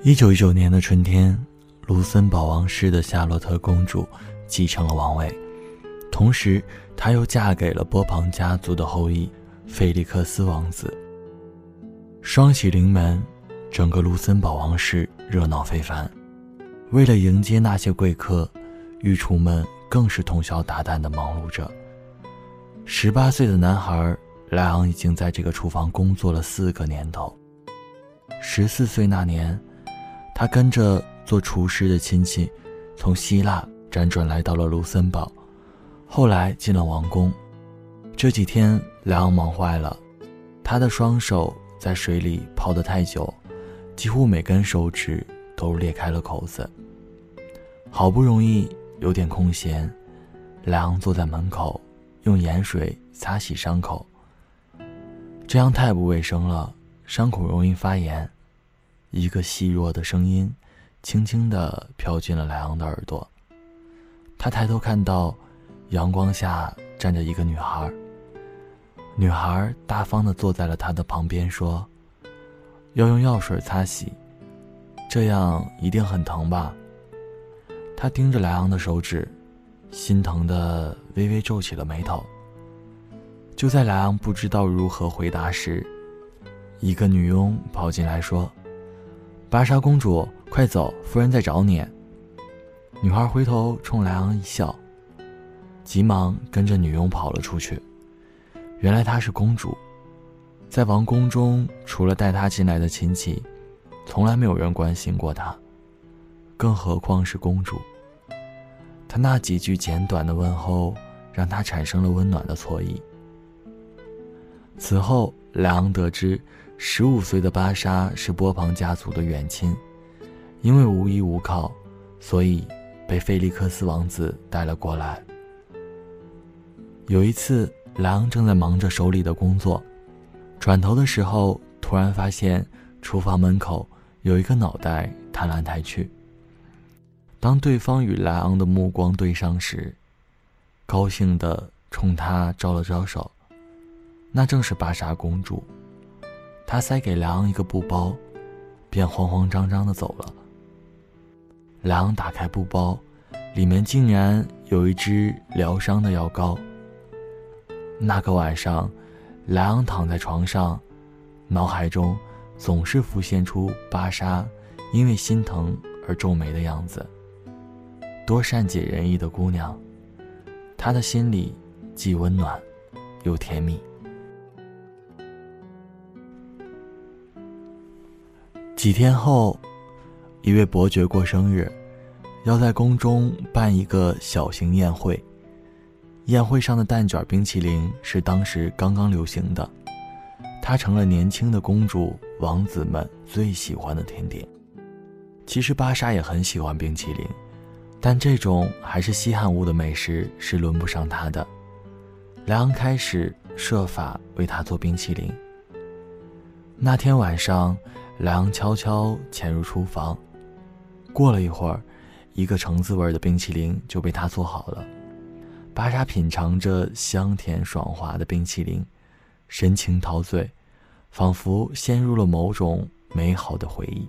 一九一九年的春天，卢森堡王室的夏洛特公主继承了王位，同时她又嫁给了波旁家族的后裔菲利克斯王子。双喜临门，整个卢森堡王室热闹非凡。为了迎接那些贵客，御厨们更是通宵达旦地忙碌着。十八岁的男孩莱昂已经在这个厨房工作了四个年头。十四岁那年。他跟着做厨师的亲戚，从希腊辗转来到了卢森堡，后来进了王宫。这几天，莱昂忙坏了，他的双手在水里泡得太久，几乎每根手指都裂开了口子。好不容易有点空闲，莱昂坐在门口，用盐水擦洗伤口。这样太不卫生了，伤口容易发炎。一个细弱的声音，轻轻地飘进了莱昂的耳朵。他抬头看到，阳光下站着一个女孩。女孩大方地坐在了他的旁边，说：“要用药水擦洗，这样一定很疼吧？”他盯着莱昂的手指，心疼的微微皱起了眉头。就在莱昂不知道如何回答时，一个女佣跑进来说。芭莎公主，快走！夫人在找你。女孩回头冲莱昂一笑，急忙跟着女佣跑了出去。原来她是公主，在王宫中，除了带她进来的亲戚，从来没有人关心过她，更何况是公主。她那几句简短的问候，让她产生了温暖的错意。此后，莱昂得知。十五岁的巴莎是波旁家族的远亲，因为无依无靠，所以被菲利克斯王子带了过来。有一次，莱昂正在忙着手里的工作，转头的时候，突然发现厨房门口有一个脑袋探来探去。当对方与莱昂的目光对上时，高兴地冲他招了招手，那正是芭莎公主。他塞给莱昂一个布包，便慌慌张张地走了。莱昂打开布包，里面竟然有一支疗伤的药膏。那个晚上，莱昂躺在床上，脑海中总是浮现出芭莎因为心疼而皱眉的样子。多善解人意的姑娘，他的心里既温暖又甜蜜。几天后，一位伯爵过生日，要在宫中办一个小型宴会。宴会上的蛋卷冰淇淋是当时刚刚流行的，它成了年轻的公主、王子们最喜欢的甜点。其实芭莎也很喜欢冰淇淋，但这种还是稀罕物的美食是轮不上她的。莱昂开始设法为她做冰淇淋。那天晚上。莱昂悄悄潜入厨房，过了一会儿，一个橙子味的冰淇淋就被他做好了。巴莎品尝着香甜爽滑的冰淇淋，神情陶醉，仿佛陷入了某种美好的回忆。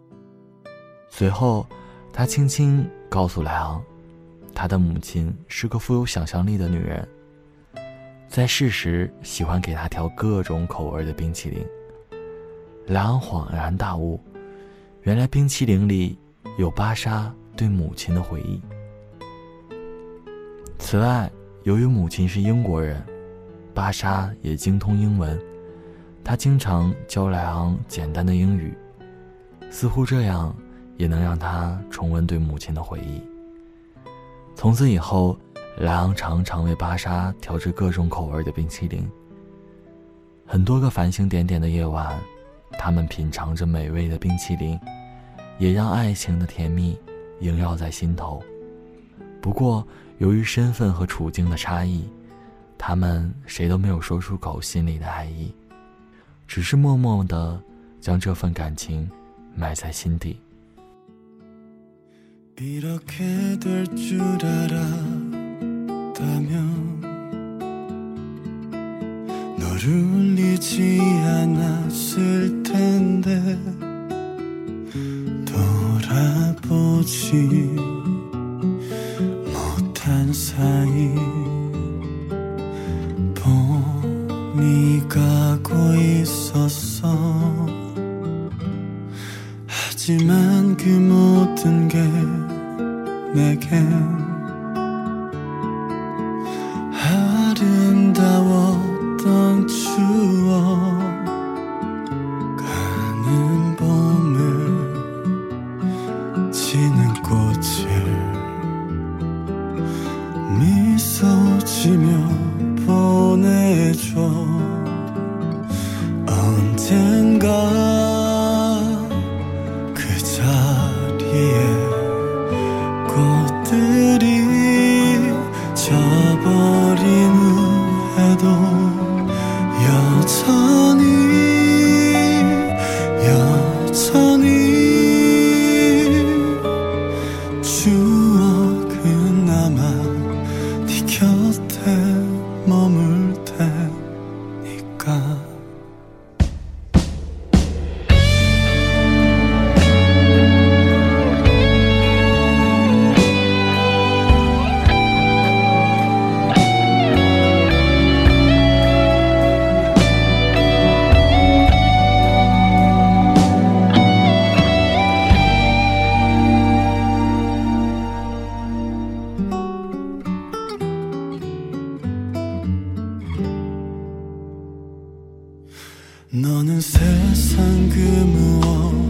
随后，他轻轻告诉莱昂，他的母亲是个富有想象力的女人，在世时喜欢给他调各种口味的冰淇淋。莱昂恍然大悟，原来冰淇淋里有芭莎对母亲的回忆。此外，由于母亲是英国人，芭莎也精通英文，她经常教莱昂简单的英语，似乎这样也能让他重温对母亲的回忆。从此以后，莱昂常常为芭莎调制各种口味的冰淇淋。很多个繁星点点的夜晚。他们品尝着美味的冰淇淋，也让爱情的甜蜜萦绕在心头。不过，由于身份和处境的差异，他们谁都没有说出口心里的爱意，只是默默的将这份感情埋在心底。 울리지 않았을 텐데 또 못한 사이 봄이 가고 있었어. 하지만 그 모든 게 내겐 미소 지며 보내줘. 언젠가 그 자리에 꽃들이 져버 너는 세상 그 무엇